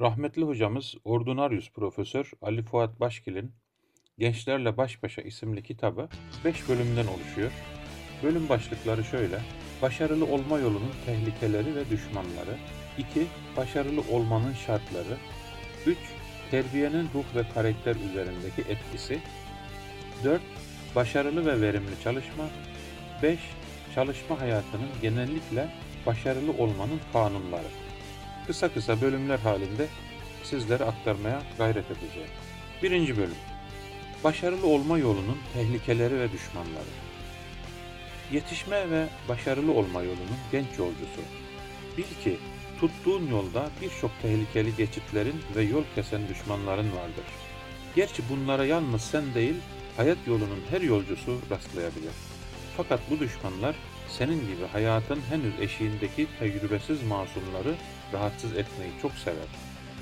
Rahmetli hocamız Ordunarius Profesör Ali Fuat Başkil'in Gençlerle Baş Başa isimli kitabı 5 bölümden oluşuyor. Bölüm başlıkları şöyle. Başarılı olma yolunun tehlikeleri ve düşmanları. 2. Başarılı olmanın şartları. 3. Terbiyenin ruh ve karakter üzerindeki etkisi. 4. Başarılı ve verimli çalışma. 5. Çalışma hayatının genellikle başarılı olmanın kanunları. Kısa kısa bölümler halinde sizlere aktarmaya gayret edeceğim. Birinci bölüm. Başarılı olma yolunun tehlikeleri ve düşmanları. Yetişme ve başarılı olma yolunun genç yolcusu. Bil ki tuttuğun yolda birçok tehlikeli geçitlerin ve yol kesen düşmanların vardır. Gerçi bunlara yalnız sen değil, hayat yolunun her yolcusu rastlayabilir. Fakat bu düşmanlar senin gibi hayatın henüz eşiğindeki tecrübesiz masumları rahatsız etmeyi çok sever.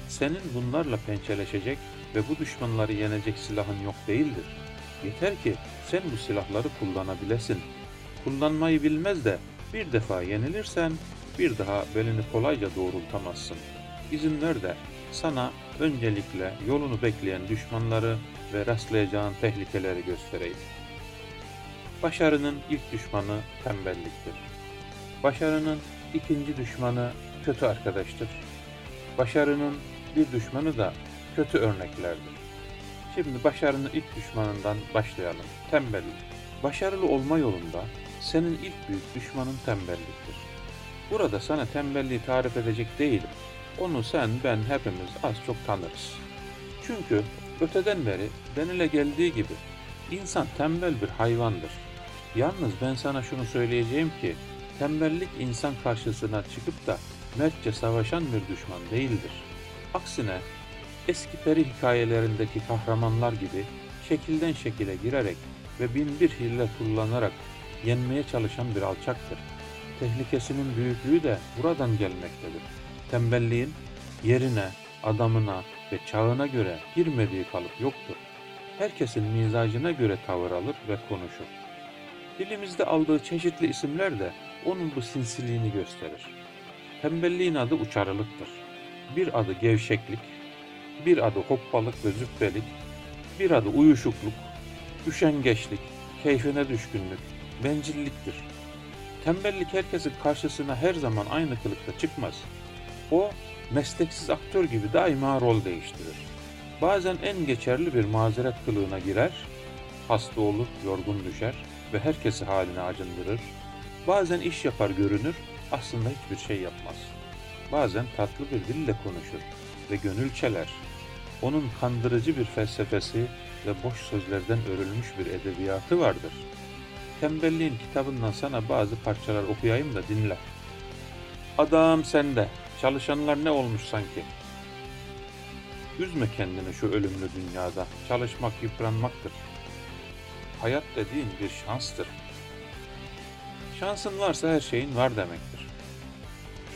Senin bunlarla pençeleşecek ve bu düşmanları yenecek silahın yok değildir. Yeter ki sen bu silahları kullanabilesin. Kullanmayı bilmez de bir defa yenilirsen bir daha belini kolayca doğrultamazsın. İzin de sana öncelikle yolunu bekleyen düşmanları ve rastlayacağın tehlikeleri göstereyim. Başarının ilk düşmanı tembelliktir. Başarının ikinci düşmanı kötü arkadaştır. Başarının bir düşmanı da kötü örneklerdir. Şimdi başarının ilk düşmanından başlayalım. Tembellik. Başarılı olma yolunda senin ilk büyük düşmanın tembelliktir. Burada sana tembelliği tarif edecek değilim. Onu sen, ben hepimiz az çok tanırız. Çünkü öteden beri denile geldiği gibi insan tembel bir hayvandır. Yalnız ben sana şunu söyleyeceğim ki tembellik insan karşısına çıkıp da mertçe savaşan bir düşman değildir. Aksine eski peri hikayelerindeki kahramanlar gibi şekilden şekile girerek ve bin bir hile kullanarak yenmeye çalışan bir alçaktır. Tehlikesinin büyüklüğü de buradan gelmektedir. Tembelliğin yerine, adamına ve çağına göre girmediği kalıp yoktur. Herkesin mizacına göre tavır alır ve konuşur. Dilimizde aldığı çeşitli isimler de onun bu sinsiliğini gösterir. Tembelliğin adı uçarılıktır. Bir adı gevşeklik, bir adı hoppalık ve züppelik, bir adı uyuşukluk, üşengeçlik, keyfine düşkünlük, bencilliktir. Tembellik herkesin karşısına her zaman aynı kılıkta çıkmaz. O, mesleksiz aktör gibi daima rol değiştirir. Bazen en geçerli bir mazeret kılığına girer, hasta olur, yorgun düşer ve herkesi haline acındırır. Bazen iş yapar görünür, aslında hiçbir şey yapmaz. Bazen tatlı bir dille konuşur ve gönül çeler. Onun kandırıcı bir felsefesi ve boş sözlerden örülmüş bir edebiyatı vardır. Tembelliğin kitabından sana bazı parçalar okuyayım da dinle. Adam sende, çalışanlar ne olmuş sanki? Üzme kendini şu ölümlü dünyada, çalışmak yıpranmaktır. Hayat dediğin bir şanstır. Şansın varsa her şeyin var demektir.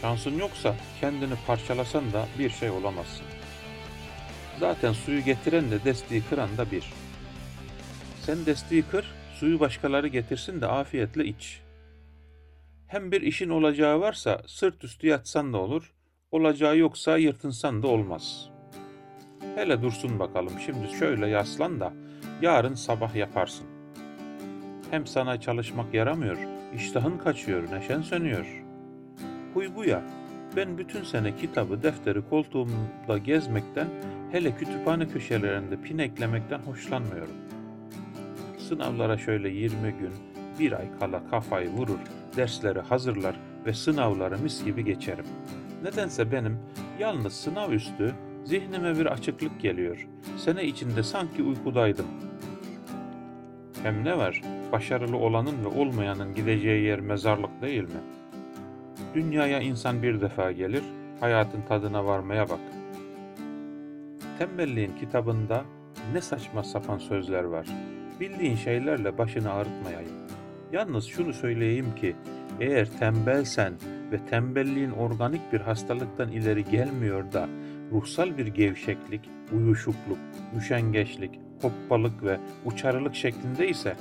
Şansın yoksa kendini parçalasan da bir şey olamazsın. Zaten suyu getiren de destiği kıran da bir. Sen destiği kır, suyu başkaları getirsin de afiyetle iç. Hem bir işin olacağı varsa sırt üstü yatsan da olur, olacağı yoksa yırtınsan da olmaz. Hele dursun bakalım şimdi şöyle yaslan da yarın sabah yaparsın. Hem sana çalışmak yaramıyor, iştahın kaçıyor, neşen sönüyor. Huy bu ya, ben bütün sene kitabı, defteri koltuğumda gezmekten, hele kütüphane köşelerinde pineklemekten hoşlanmıyorum. Sınavlara şöyle 20 gün, bir ay kala kafayı vurur, dersleri hazırlar ve sınavları mis gibi geçerim. Nedense benim yalnız sınav üstü zihnime bir açıklık geliyor. Sene içinde sanki uykudaydım. Hem ne var? Başarılı olanın ve olmayanın gideceği yer mezarlık değil mi? Dünyaya insan bir defa gelir, hayatın tadına varmaya bak. Tembelliğin kitabında ne saçma sapan sözler var. Bildiğin şeylerle başını ağrıtmayayım. Yalnız şunu söyleyeyim ki, eğer tembelsen ve tembelliğin organik bir hastalıktan ileri gelmiyor da ruhsal bir gevşeklik, uyuşukluk, üşengeçlik, hoppalık ve uçarılık şeklinde ise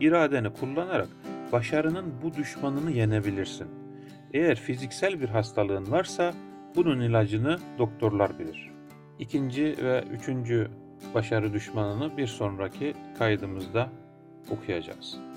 iradeni kullanarak başarının bu düşmanını yenebilirsin. Eğer fiziksel bir hastalığın varsa Bunun ilacını doktorlar bilir. İkinci ve üçüncü başarı düşmanını bir sonraki kaydımızda okuyacağız.